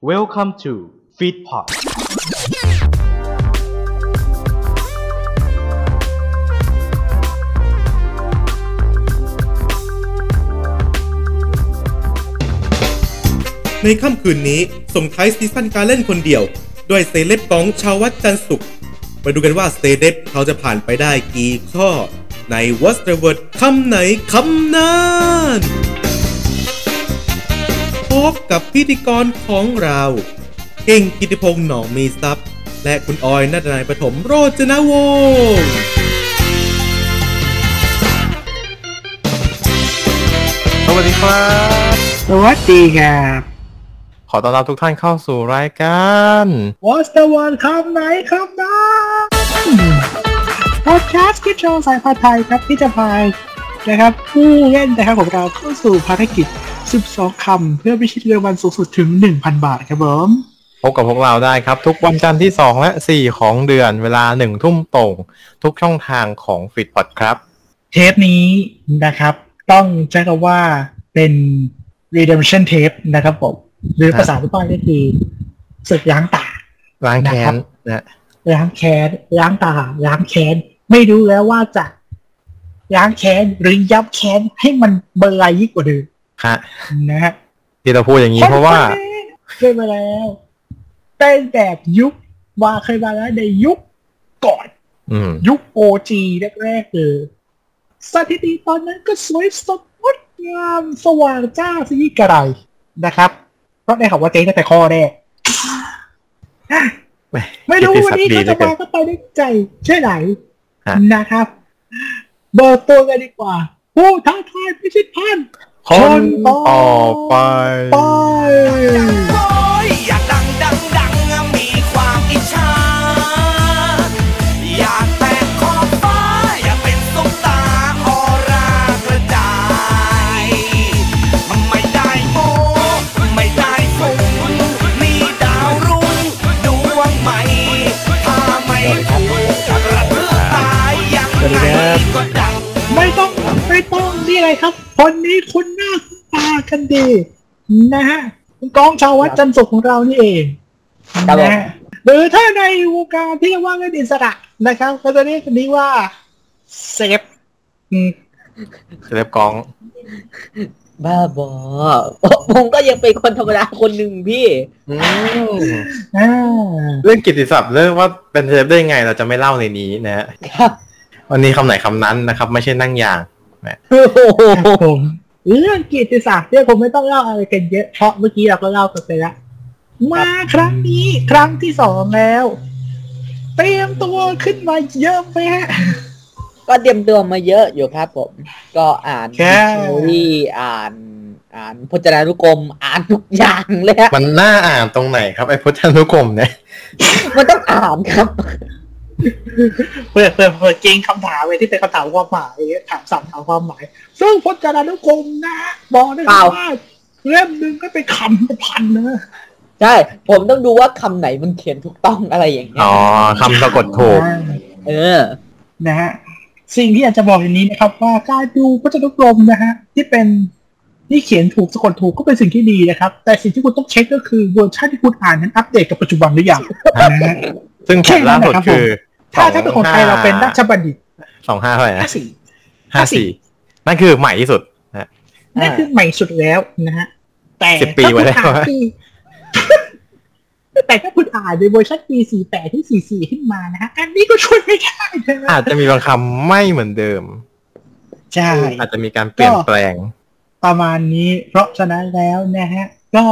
Welcome to Feedpot ในค่ำคืนนี้ส่งท้ายซีซั่นการเล่นคนเดียว ด้วยเซเลบกองชาววัดจันทร์สุข มาดูกันว่าเซเลบเขาจะผ่านไปได้กี่ข้อ ใน What's the word คำไหนคำนั้น พบกับพิธีกรของเรา เก่งกิติพงษ์หนองมีทรัพย์ และคุณออยนัทนายปฐมโรจนวงศ์สวัสดีครับ สวัสดีครับ ขอต้อนรับทุกท่านเข้าสู่รายการ What's the one คำไหนคำนั้นพอดแคสต์ที่โชว์สายพันธุ์ไทยครับที่จะพาย นะครับ ผู้เล่นนะครับของเราเข้าสู่ภารกิจ 12 คำ เพื่อพิชิตเงินรางวัลสูงสุดถึง 1,000 บาทครับผมพบกับพวกเราได้ครับ ทุกวันจันทร์ที่ 2 และ 4 ของเดือนเวลา 1 ทุ่มตรงทุกช่องทางของ f i t p o d ครับ เทปนี้นะครับ ต้องใช้คำว่าเป็น redemption tape นะครับผมหรือภาษาที่ป้ายก็คือศึกล้างตาล้างแค้นนะนะล้างแค้นล้างตาล้างแค้นไม่รู้แล้วว่าจะ ล้างแค้นหรือยับแค้นให้มันเบลายยิ่งกว่าเดิมฮะนะฮะที่เราพูดอย่างนี้เพราะว่าคนนี้เคยมาแล้วเป็นแบบยุคว่าเคยมาแล้วในยุคก่อนอืมยุคโอจีแรกๆเลยสถิติตอนนั้นก็สวยสดงดงามสว่างจ้าสิกระไรนะครับก็ได้ข่าวว่าเจ๊ตั้งแต่ข้อแรกไม่รู้วันนี้กิตเขาติศัจะกดิ์ดีเหลือเกินมาก็ไปได้ใจแค่ไหนฮะนะครับ เบิกตัวกันดีกว่า ผู้ท้าทายพิชิตพันธ์คนต่อไป ไป โอ้ยอยากดังดังดัง ครับคนนี้คุ้นหน้าคุ้นตากันดีนะฮะคุณกองชาววัดจันทร์สุขของเรานี่เองครับผมนะฮะหรือถ้าในวงการที่เรียกว่าเงินอิสระนะครับก็จะเรียกคนนี้ว่าเซเลบอืมเซเลบกอง บ้าบอผมก็ยังเป็นคนธรรมดาคนหนึ่งพี่อืมอ่าเรื่องกิตติศัพท์เรื่องว่าเป็นเซเลบได้ยังไงเราจะไม่เล่าในนี้นะฮะครับวันนี้คำไหนคำนั้นนะครับ ไม่ใช่นั่งอย่าง โอ้โหผมเรื่องเกียรติศักดิ์เนี่ยผมไม่ต้องเล่าอะไรกันเยอะเพราะเมื่อกี้เราก็เล่ากันไปแล้วมาครั้งนี้ครั้งที่สองแล้ว เตรียมตัวขึ้นมาเยอะไหมฮะก็เตรียมตัวมาเยอะอยู่ครับผม ก็อ่านแค่ดิกชันนารีอ่าน อ่านพจนานุกรม อ่านทุกอย่างเลยฮะมันน่าอ่านตรงไหนครับไอ้พุทธานุกรมเนี่ยมันต้องอ่านครับ เพื่อเพื่อเพื่อเก่งคำถามไว้ที่เป็นคำถามความหมายถามสั่งถามความหมาย ซึ่งพจนานุกรมนะฮะบอกได้เปล่าว่าเล่มหนึ่งก็เป็นคำเป็นพันนะใช่ผมต้องดูว่าคำไหนมันเขียนถูกต้องอะไรอย่างเงี้ยอ๋อคำสะกดถูก เออ นะฮะสิ่งที่อยากจะบอกอย่างนี้นะครับ ว่าการดูพจนานุกรมนะฮะ ที่เป็นที่เขียนถูกสะกดถูกก็เป็นสิ่งที่ดีนะครับ แต่สิ่งที่คุณต้องเช็คก็คือเวอร์ชันที่คุณอ่านนั้นอัปเดตกับปัจจุบันหรือยังนะฮะซึ่งแผ่นล่าสุดคือ ถ้าถ้าเป็นคนไทยเราเป็นราชบัณฑิตสองห้าเท่าไหร่นะห้าสี่ห้าสี่นั่นคือใหม่ที่สุดนะนั่นคือใหม่สุดแล้วนะฮะ แต่สิบปีไว้แล้วถ้าคุณอ่านปีแต่ถ้าคุณอ่านในเวอร์ชันปีสี่แปดที่สี่สี่ขึ้นมานะฮะ อันนี้ก็ช่วยไม่ได้นะอาจจะมีบางคำไม่เหมือนเดิม ใช่ อาจจะมีการเปลี่ยนแปลง ประมาณนี้ เพราะฉะนั้นแล้วนะฮะ ก็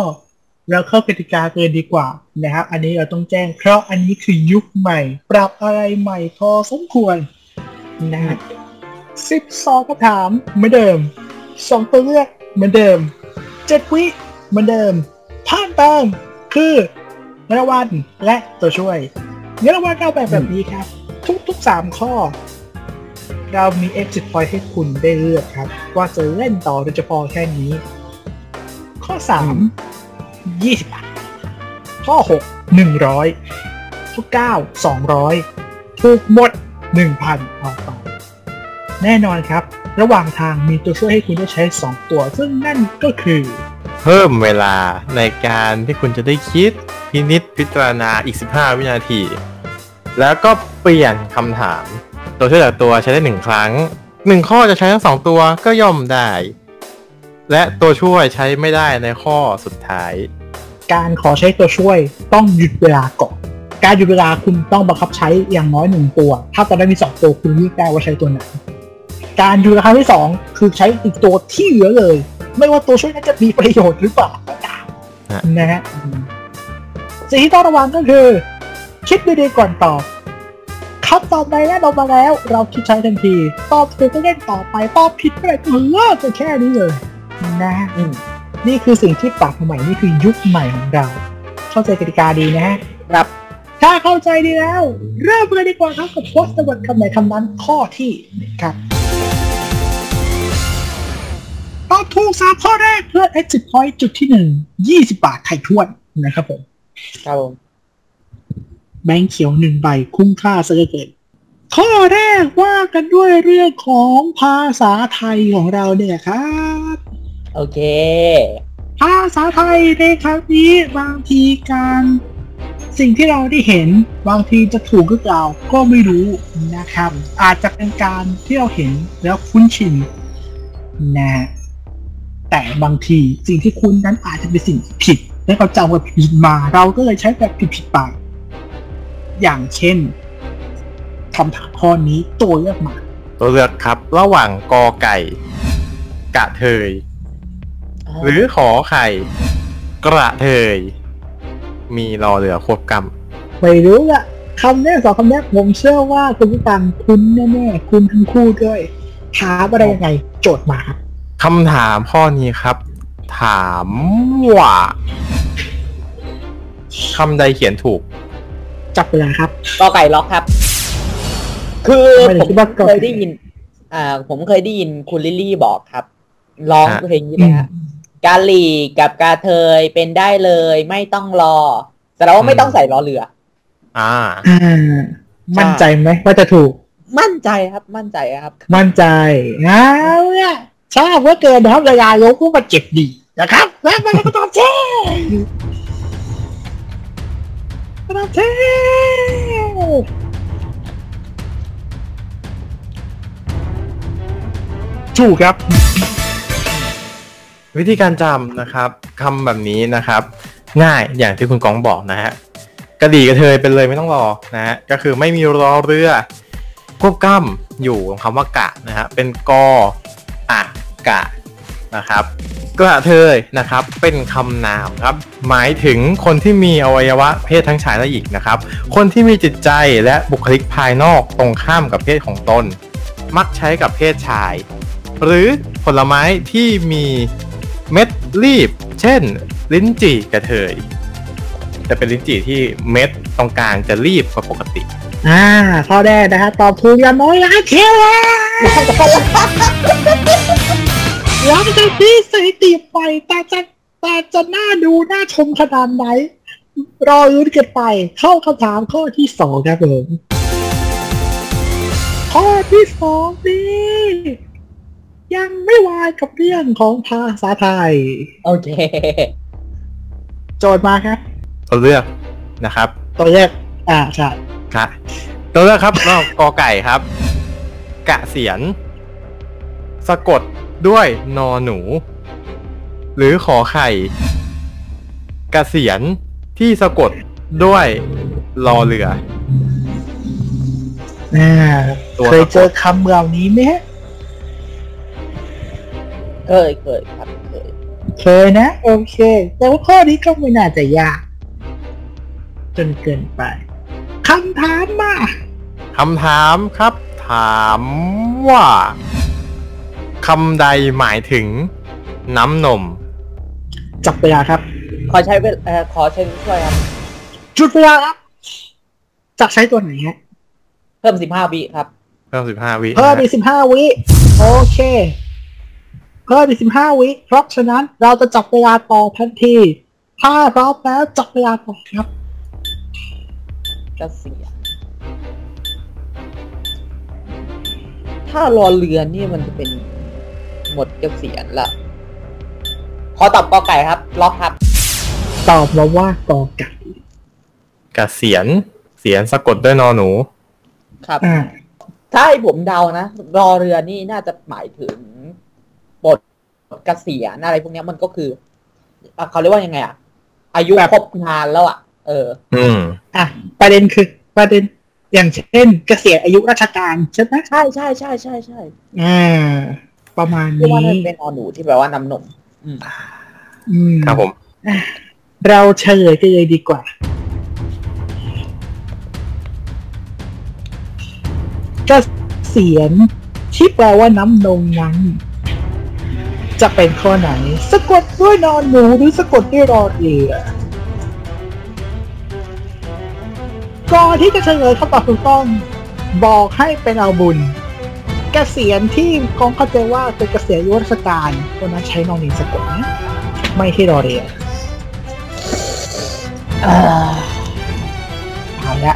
เราเข้ากติกาเกินดีกว่านะครับ อันนี้เราต้องแจ้ง เพราะอันนี้คือยุคใหม่ ปรับอะไรใหม่พอสมควรนะฮะสิบสองคำถามเหมือนเดิมสองตัวเลือกเหมือนเดิมเจ็ดวิเหมือนเดิมเพิ่มเติมคือเงินรางวัลและตัวช่วยเงินรางวัลเราแบบแบบนี้ครับ ทุกๆสามข้อ เรามี exit point ให้คุณได้เลือกครับ ว่าจะเล่นต่อหรือจะพอแค่นี้ ข้อ3 20 บาทข้อ6 100ข้อ9 200ถูกหมด1,000เอาไปแน่นอนครับ ระหว่างทางมีตัวช่วยให้คุณได้ใช้2ตัว ซึ่งนั่นก็คือ เพิ่มเวลาในการที่คุณจะได้คิดพินิจพิจารณาอีก 15 วินาที แล้วก็เปลี่ยนคำถาม ตัวช่วยแต่ละตัวใช้ได้หนึ่งครั้งหนึ่งข้อจะใช้ทั้งสองตัวก็ย่อมได้ และตัวช่วยใช้ไม่ได้ในข้อสุดท้าย การขอใช้ตัวช่วยต้องหยุดเวลาก่อน การหยุดเวลาคุณต้องบังคับใช้อย่างน้อยหนึ่งตัว ถ้าตอนนั้มีสองตัวคุณเลือกได้ว่าใช้ตัวไหน การหยุดเวลาครั้งที่สองคือใช้อีกตัวที่เหลือเลย ไม่ว่าตัวช่วยนั้นจะมีประโยชน์หรือเปล่าก็ตามนะฮะสิ่งที่ต้องระวังก็คือ คิดดีๆก่อนตอบคำตอบใดแน่นอนมาแล้ว เราคิดใช้ทันที ตอบถูกก็เล่นต่อไป ตอบผิดก็เลยเลิกกันแค่นี้เลย นะฮะอืมนี่คือสิ่งที่ปรับมาใหม่นี่คือยุคใหม่ของเรา เข้าใจกติกาดีนะฮะครับถ้าเข้าใจดีแล้ว เริ่มกันดีกว่าครับกับโพสต์ตะวันคำไหนคำนั้นข้อที่หนึ่งครับตอบถูกสามข้อแรกเพื่อ exit point จุดที่หนึ่งยี่สิบาทไทยทวนนะครับผมครับผมแบงค์เขียวหนึ่งใบคุ้มค่าซะเหลือเกินข้อแรกว่ากันด้วยเรื่องของภาษาไทยของเราเนี่ยครับ โอเค ภาษาไทยในครั้งนี้บางทีการ สิ่งที่เราได้เห็นบางทีจะถูกหรือเปล่าก็ไม่รู้นะครับ อาจจะเป็นการที่เราเห็นแล้วคุ้นชินนะแต่บางทีสิ่งที่คุ้นนั้นอาจจะเป็นสิ่งที่ผิด และเราจำว่าผิดมา เราก็เลยใช้แบบผิดๆไป อย่างเช่นคำถามข้อนี้ตัวเลือกมา ตัวเลือกครับ ระหว่างกอไก่ กะเทย หรือขอไข่ กระเทย มีรอเรือควบกำไม่รู้อะคำแรกสองคำแรกผมเชื่อว่าคุณผู้ฟังคุ้นแน่ๆ คุณทั้งคู่ด้วยถามอะไรยังไง โจทย์มาครับคำถามข้อนี้ครับ ถามว่าคำใดเขียนถูก จับเวลาครับ กอไก่ล็อกครับ คือไม่ได้ผมคิดว่ากอไก่ เคยได้ยิน อ่า ผมเคยได้ยินคุณลิลลี่บอกครับ ร้องฮะเพลงนี้เลยฮะ กาหลีกับกาเทยเป็นได้เลย ไม่ต้องรอแต่เราว่าไม่ต้องใส่ล้อเรือ อ่าอ่ามั่นใจไหมว่าจะถูก มั่นใจครับ มั่นใจครับ มั่นใจเอาเนี่ยทราบว่าเกินนะครับระยายกผู้มาเจ็บดีนะครับแล้วมันก็ตอบเช่ตอบเช่ถูกครับ วิธีการจำนะครับคำแบบนี้นะครับ ง่ายอย่างที่คุณกองบอกนะฮะกระดีกระเทยเป็นเลยไม่ต้องรอนะฮะก็คือไม่มีรอเรือควบกล้ำอยู่ตรงคำว่ากะนะฮะเป็นกออะกะนะครับกระเทยนะครับเป็นคำนามครับหมายถึงคนที่มีอวัยวะเพศทั้งชายและหญิงนะครับ คนที่มีจิตใจและบุคลิกภายนอกตรงข้ามกับเพศของตน มักใช้กับเพศชาย หรือผลไม้ที่มี เม็ดรีบ เช่น ลิ้นจี่กระเทยจะเป็นลิ้นจี่ที่เม็ดตรงกลางจะรีบกว่าปกติ อ่าข้อแรกนะฮะตอบถูกอย่างน้อยล้านเทียวหลังจากที่สถิติไปแต่จะแต่จะน่าดูน่าชมขนาดไหน รอลุ้นกันไป เข้าคำถามข้อที่สองครับผมข้อที่สองนี้ ยังไม่วายกับเรื่องของภาษาไทย โอเค โจทย์มาครับ ตัวเลือกนะครับ ตัวแรกอ่าใช่ครับตัวเลือกครับเรากอไก่ครับ กะเสียน สะกดด้วยนอหนู หรือขอไข่กะเสียนที่สะกดด้วยรอเรือ อ่าตัวเคยเจอคำเหล่านี้ไหมฮะ เคยเคยครับเคยเคยนะ โอเค แต่ว่าข้อนี้ก็ไม่น่าจะยาก จนเกินไปคำถามมาคำถามครับ ถามว่าคำใดหมายถึง น้ำนม จับเวลาครับ ขอใช้เวลเอ่อขอเชิญช่วยครับ จุดเวลาครับจะใช้ตัวไหนฮะเพิ่มสิบห้าวิครับ เพิ่มสิบห้าวิเพิ่มนะอีฮะกสิบห้าวิ โอเค เพิ่มอีกสิบห้าวิเพราะฉะนั้นเราจะจับเวลาต่อทันที ถ้าพร้อมแล้วจับเวลาต่อครับกระเสียนถ้ารอเรือนี่มันจะเป็นหมดเกษียณละขอตอบกอไก่ครับ ล็อกครับ ตอบมาว่ากอไก่กเกษียณเสียนสะกดด้วยนอหนู ครับ อ่า ถ้าให้ผมเดานะ รอเรือนี่น่าจะหมายถึง บทเกษียณอะไรพวกเนี้ยมันก็คืออะเขาเรียกว่ายังไงอะ อายุครบงานแล้วอะ เออ อืมอะประเด็นคือประเด็นอย่างเช่น เกษียณอายุราชการใช่ไหมใช่ใช่ใช่ใช่ใช่อ่าประมาณเรียกว่านี้มันเป็นอหนูที่แปลว่าน้ำนมอืมอืมครับผม เราเฉลยกันเลยดีกว่าเกษียณที่แปลว่าน้ำนมนั้น จะเป็นข้อไหน สะกดด้วยนอนหนูหรือสะกดด้วยรอเรือก่อนที่จะเฉลยคำตอบถูกต้อง บอกให้เป็นเอาบุญเกษียณที่กองเข้าใจว่าเป็นเกษียณอายุราชการคนนั้นใช้นอนหนีสะกดนะไม่ที่รอเรือเอ่อเอาละ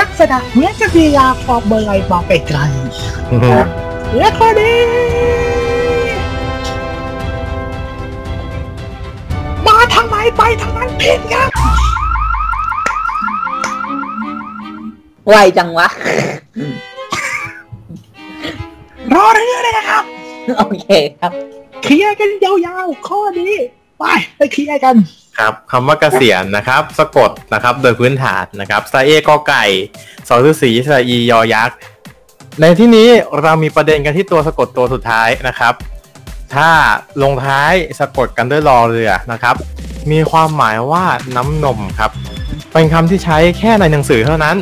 ลักษณะเหมือนจะพยายามความเบอร์ไรมาไปไกลอือฮึและข้อนี้ ทางไหนไปทางนั้นผิดครับไวจังวะ รอเรือเลยนะครับ โอเคครับ เคลียร์กันยาวๆ ข้อนี้ ไปไปเคลียร์กัน ครับคำว่าเกษียณนะครับ สะกดนะครับ โดยพื้นฐานนะครับสระเอกอไก่สอฤาษีสระอียอยักษ์ในที่นี้เรามีประเด็นกันที่ตัวสะกดตัวสุดท้ายนะครับ ถ้าลงท้ายสะกดกันด้วยรอเรือนะครับ มีความหมายว่าน้ำนมครับ เป็นคำที่ใช้แค่ในหนังสือเท่านั้น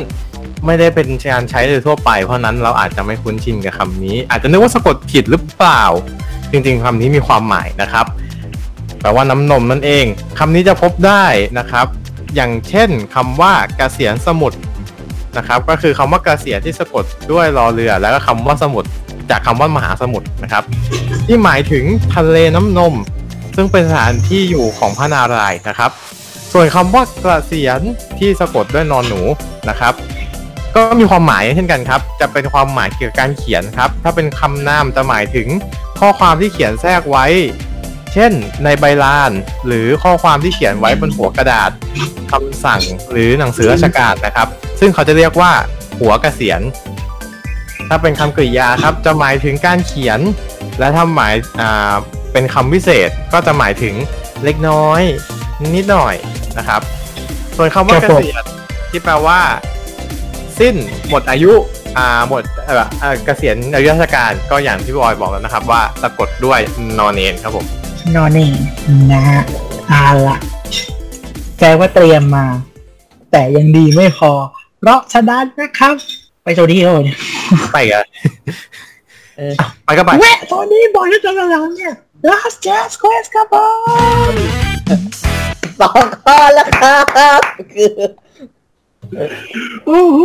ไม่ได้เป็นการใช้โดยทั่วไป เพราะนั้นเราอาจจะไม่คุ้นชินกับคำนี้ อาจจะนึกว่าสะกดผิดหรือเปล่า จริงๆคำนี้มีความหมายนะครับ แปลว่าน้ำนมนั่นเองคำนี้จะพบได้นะครับ อย่างเช่นคำว่ากเกษียณสมุทรนะครับก็คือคำว่ากเกษียณที่สะกดด้วยรอเรือ แล้วก็คำว่าสมุทร จากคำว่ามหาสมุทรนะครับ ที่หมายถึงทะเลน้ำนม ซึ่งเป็นสถานที่อยู่ของพระนารายณ์นะครับ ส่วนคำว่ากระเกษียณที่สะกดด้วยนอนหนูนะครับก็มีความหมายเช่นกันครับ จะเป็นความหมายเกี่ยวกับการเขียนครับ ถ้าเป็นคำนามจะหมายถึงข้อความที่เขียนแทรกไว้ เช่น ในใบลาน หรือข้อความที่เขียนไว้บนหัวกระดาษคำสั่งหรือหนังสือราชการนะครับ ซึ่งเขาจะเรียกว่าหัวกระเกษียณ ถ้าเป็นคำกริยาครับจะหมายถึงการเขียน และถ้าหมายอ่าเป็นคำวิเศษก็จะหมายถึงเล็กน้อย นิดหน่อยนะครับ ส่วนคำว่าเกษียณที่แปลว่า สิ้นหมดอายุอ่าหมดเอ่อเกษียณอายุราชการก็อย่างที่บอยบอกแล้วนะครับ ว่าสะกดด้วยนอนเนนครับผมนอนนี่นะฮะอาละแปลว่าเตรียมมา แต่ยังดีไม่พอ เพราะฉะนั้นนะครับ ไปโซนี่เลยเนี่ยไปกันเออไปก็ไปแวะโซนี่บ่อยที่จะหลังเนี่ย last jazz quest ครับผมสองข้อแล้วครับคือโอ้โห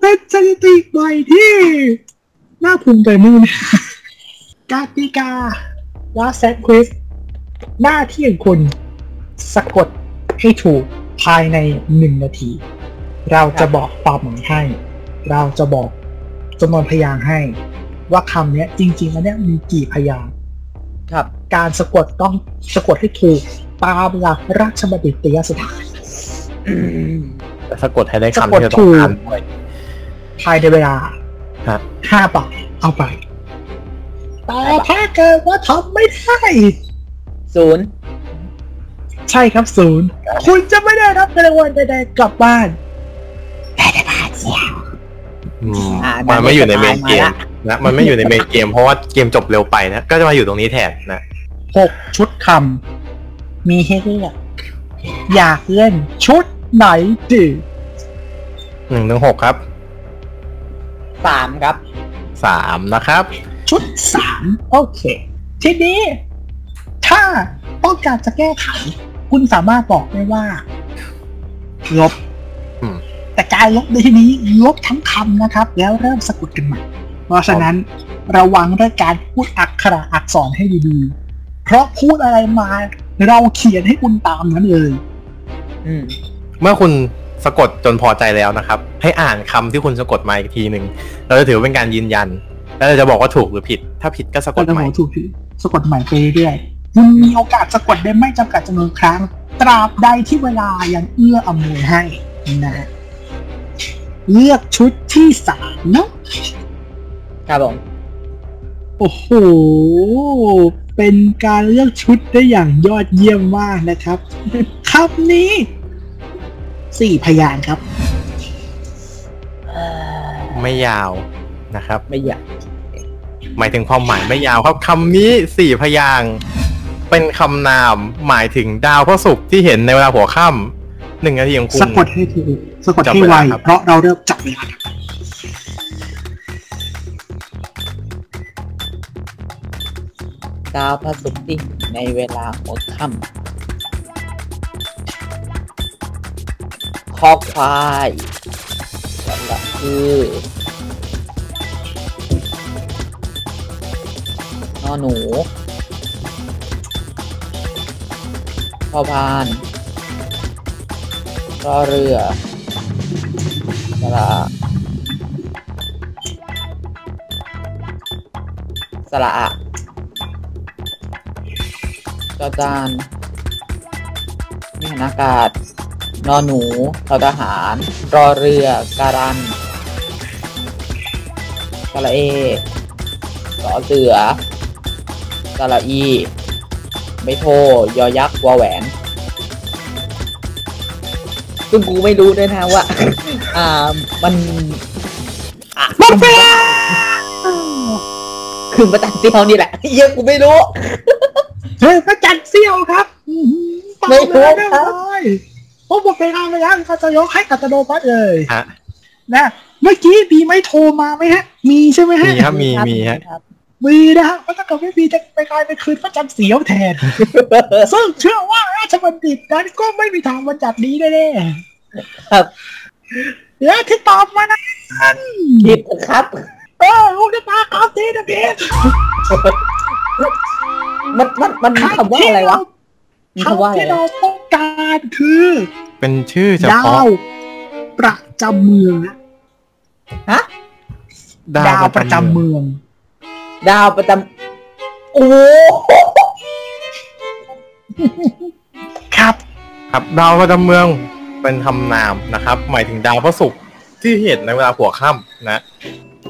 เป็นสถิติใหม่ที่น่าภูมิใจมากกติกา last jazz quest หน้าที่ของคุณสะกดให้ถูกภายในหนึ่งนาที เราจะบอกความหมายให้ เราจะบอกจำนวนพยางค์ให้ ว่าคำเนี้ยจริง ๆ แล้วเนี้ยมีกี่พยางค์ครับ การสะกดต้องสะกดให้ถูกตามหลักราชบัณฑิตยสถานสะกดให้ได้สะคำกดที่เราต้ถูองกการด้วยภายในเวลาฮะห้าปากเอาไป แต่ถ้าเกิดว่าทำไม่ได้ศูนย์ใช่ครับศูนย์ คุณจะไม่ได้รับรางวัลใดๆกลับบ้าน อืมอ่ามันไม่อยู่ในเมนเกมมาละนะ มันไม่อยู่ในเมนเกม เพราะว่าเกมจบเร็วไปนะ ก็จะมาอยู่ตรงนี้แทนนะหกชุดคำมีให้เลือกอยากเล่นชุดไหนดีหนึ่งถึงหกครับสามครับสามนะครับ ชุดสามโอเค ทีนี้ ถ้าต้องการจะแก้ไข คุณสามารถบอกได้ว่า ลบอืม แต่การลบในที่นี้ลบทั้งคำนะครับ แล้วเริ่มสะกดกันใหม่เพราะฉะนั้นระวังเรื่องการพูดอักขระอักษรให้ดีๆ เพราะพูดอะไรมาเราเขียนให้คุณตามนั้นเลยอืมเมื่อคุณสะกดจนพอใจแล้วนะครับ ให้อ่านคำที่คุณสะกดมาอีกทีหนึ่งเราจะถือว่าเป็นการยืนยัน แล้วเราจะบอกว่าถูกหรือผิด ถ้าผิดก็สะกก็ดจะใหบม่อกถูกผิดสะกดใหม่ไปเรื่อยคุณมีโอกาสสะกดได้ไม่จำกัดจำนวนครั้ง ตราบใดที่เวลายังเอื้ออำนวยให้นะฮะ เลือกชุดที่สามเนาะครับผมโอ้โห เป็นการเลือกชุดได้อย่างยอดเยี่ยมมากนะครับคำนี้สี่พยางค์ครับ ไม่ยาวนะครับ ไม่อยากหมายถึงความหมายไม่ยาวครับคำนี้สี่พยางค์เป็นคำนามหมายถึงดาวพระศุกร์ที่เห็นในเวลาหัวค่ำ หนึ่งนาทีของคุณ สะกดให้ถูกสะกดจับให้เวไวลาครับเพราะเราเริ่มจับเวลาครับดาวพระศุกร์ที่ในเวลาหัวค่ำคอควายสระคือนอหนูพอพานร อเรือสระสระอะจอจานมีหนอากาศ นอนหนูทอทหาร รอเรือ การันสระเอสอเสือสระอี ไม่โท ยอยักษ์วอแหวน ซึ่งกูไม่รู้ด้วยนะว่า อ่า มันอะหมดเวลาคือประจันเซียวนี่แหละเหี้ยอะกูไม่รู้เฮ้ยพระจันทร์เสี้ยวครับอื้อหือตอบไม่รู้เลยครับเลยเพราะหมดเวลาไปแล้วเขาจะยกให้อัตโนมัติเลยฮะนะ เมื่อกี้มีไม่โทรมาไหมฮะ มีใช่ไหมฮะ มีครับ มี มีฮะครับ มีนะฮะเพราะถ้าเกิดไม่มีจะไปกลายเป็นคืนพระจันทร์เสียวแทน ซึ่งเชื่อว่าราชบัณฑิตนั้นก็ไม่มีทางบัญญัตินี้แน่ครับๆและที่ตอบมานั้นผิดครับ เออลูกจะตาขาวทีนะพี่มันมันมันมีคำว่าอะไรวะมีคำว่าคำอะไรที่วะเราต้องการคือ เป็นชื่อเฉดาพาะวประจำเมืองนะฮะ ดาวประจำเมือง ดาวประจำโอ้โหครับ ครับดาวประจำเมืองเป็นคำนามนะครับ หมายถึงดาวพระศุกร์ที่เห็นในเวลาหัวค่ำนะ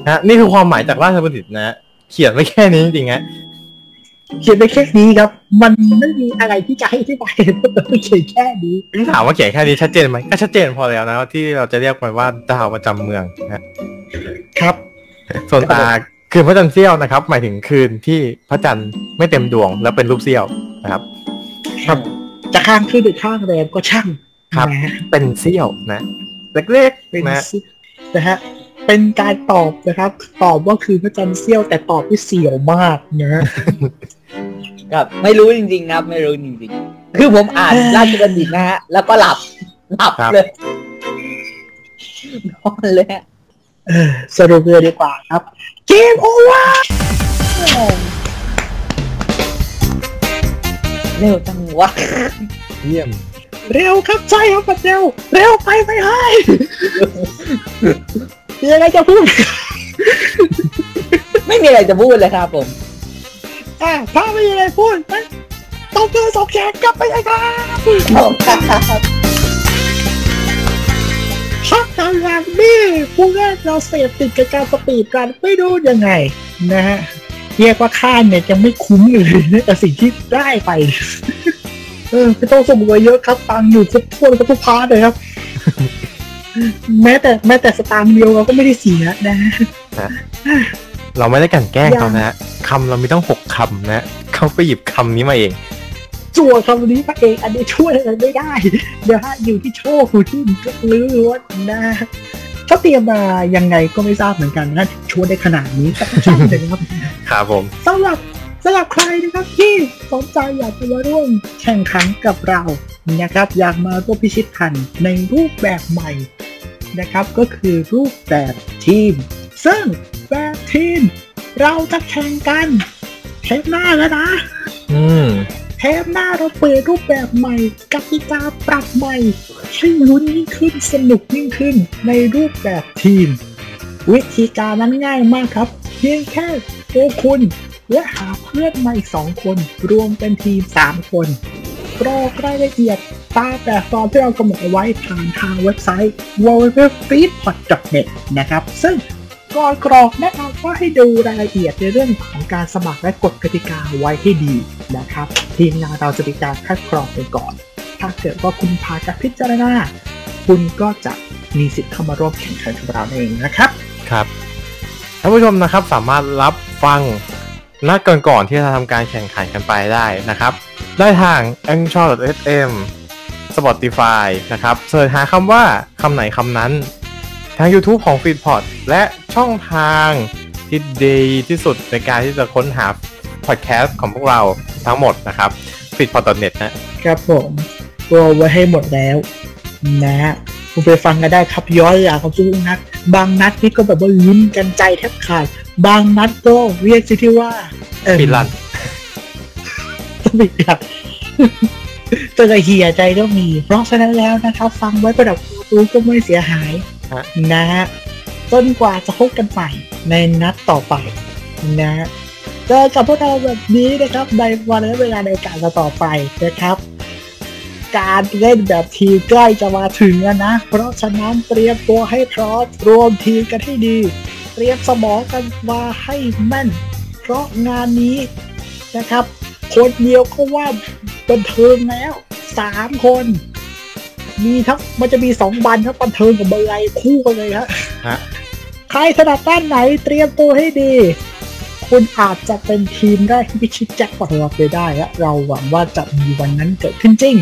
นะ นี่คือความหมายจากราชบัณฑิตนะ เขียนไว้แค่นี้จริงๆฮะเขียนไปแค่นี้ครับ มันไม่มีอะไรที่จะให้ที่ไปเขียนแค่นี้ถึงถามว่าเขียนแค่นี้ชัดเจนไหมก็ชัดเจนพอแล้วนะที่เราจะเรียกมันว่าดาวประจำเมืองนะครับ ส่วนตา คืนพระจันทร์เสี้ยวนะครับ หมายถึงคืนที่พระจันทร์ไม่เต็มดวง แล้วเป็นรูปเสี้ยวนะครับ ครับ จะข้างขึ้นหรือข้างแรมก็ช่างครับนะฮะเป็นเสี้ยวนะเล็กเป็นๆนะซินะฮะเป็นการตอบนะครับ ตอบว่าคือพระจันทร์เสี้ยวแต่ตอบที่เสียวมากนะฮะครับไม่รู้จริง ๆ ครับ ไม่รู้จริงๆ คือผมอ่านราชบัณฑิตนะฮะแล้วก็หลับหลับเลยนอนเลยฮะเออสรุปเลยดีกว่าครับ เกมโอเวอร์เร็วจังวะ เยี่ยม เร็วครับใช่ครับปัดเร็ว เร็วไปไม่ให้มีอะไรจะพูด ไม่มีอะไรจะพูดเลยครับผมอะถ้าไม่มีอะไรพูดงั้นต้องเจอสองแขนกลับไปเลยครับ ขอบคุณครับ พักกำลังนี่ผู้เล่นเราเสพติดกับการสปีดกันไม่รู้ยังไง นะฮะเรียกว่าค่าเนี่ยยังไม่คุ้มเลยนะกับสิ่งที่ได้ไป เออไม่ต้องสมวยเยอะครับตังอยู่ครบถ้วนครบทุกพาร์ทเลยครับ แม้แต่แม้แต่สตางค์เดียวเราก็ไม่ได้เสียนะเราไม่ได้กันแกล้งเขานะคำเรามีต้องหกคำนะเขาไปหยิบคำนี้มาเอง จั่วคำนี้มาเองอันนี้ช่วยอะไรไม่ได้นะฮะอยู่ที่โชคอยู่ที่ลื้อล้วนนะเขาเตรียมมายังไงก็ไม่ทราบเหมือนกันนะช่วยได้ขนาดนี้แต่ก็ช่างเลยนะครับครับผมสำหรับสำหรับใครนะครับที่สนใจอยากจะมาร่วมแข่งขันกับเรานะครับ อยากมาร่วมพิชิตพันธ์ในรูปแบบใหม่นะครับ ก็คือรูปแบบทีม ซึ่งแบบทีม เราจะแข่งกันเทปหน้าแล้วนะ อืม เทปหน้าเราเปิดรูปแบบใหม่กติกาปรับใหม่ให้ลุ้นยิ่งขึ้นสนุกยิ่งขึ้นในรูปแบบทีม วิธีการนั้นง่ายมากครับ เพียงแค่ตัวคุณและหาเพื่อนมาอีกสองคนรวมเป็นทีมสามคนกรอกรายละเอียดตามแบบฟอร์มที่เรากำหนดเอาไว้ผ่านทางเว็บไซต์ www.feedpot.net นะครับ ซึ่งก่อนกรอกแนะน ว่าให้ดูรายละเอียดในเรื่องของการสมัครและกฎกติกาไว้ให้ดีนะครับ ทีมงานเราจะมีการคัดกรองไปก่อน ถ้าเกิดว่าคุณผ่านการพิจารณาคุณก็จะมีสิทธิ์เข้ามาร่วมแข่งขันกับเราเองนะครับครับท่านผู้ชมนะครับสามารถรับฟังนัดก่อนๆที่จะทำการแข่งขันกันไปได้นะครับ ได้ทาง a n c h o r FM Spotify นะครับเสิร์ชหาคำว่าคำไหนคำนั้น ทาง YouTube ของ f e e d p o t และช่องทาง ที่ดีที่สุดในการที่จะค้นหาพอดแคสต์ของพวกเราทั้งหมดนะครับ f e e d p o t n e t นะครับผมรวมไว้ให้หมดแล้วนะฮะคุณไปฟังกันได้ครับย้อนหลังของทุกนัด บางนัดนี่ก็แบบว่าลุ้นกันใจแทบขาด บางนัดก็เรียกสิที่ว่าเออปิดลั่นต้องปิดลั่นตัวเหียใจก็มี เพราะฉะนั้นแล้วนะครับ ฟังไว้ประดับรู้ก็ไม่เสียหายฮะนะฮะ จนกว่าจะพบกันใหม่ในนัดต่อไปนะเจอกับพวกเราแบบนี้นะครับในวันและเวลาในการต่อไปนะครับ การเล่นแบบทีใกล้จะมาถึงแล้วนะ เพราะฉะนั้นเตรียมตัวให้พร้อมรวมทีมกันให้ดี เตรียมสมองกันมาให้แม่น เพราะงานนี้นะครับ คนเดียวก็ว่าบันเทิงแล้วสามคน มีทั้งมันจะมีสองบันทั้งบันเทิงกับเบอร์ไอคู่กันเลยฮะ ใครถนัดด้านไหนเตรียมตัวให้ดี คุณอาจจะเป็นทีมแรกที่พิชิตแจ็คพอตเราไปได้และเราหวังว่าจะมีวันนั้นเกิดขึ้นจริง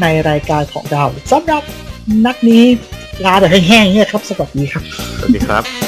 ในรายการของเราสำหรับนักนี้ลาแบบแห้งๆเนี่ยครับ สวัสดีครับ สวัสดีครับ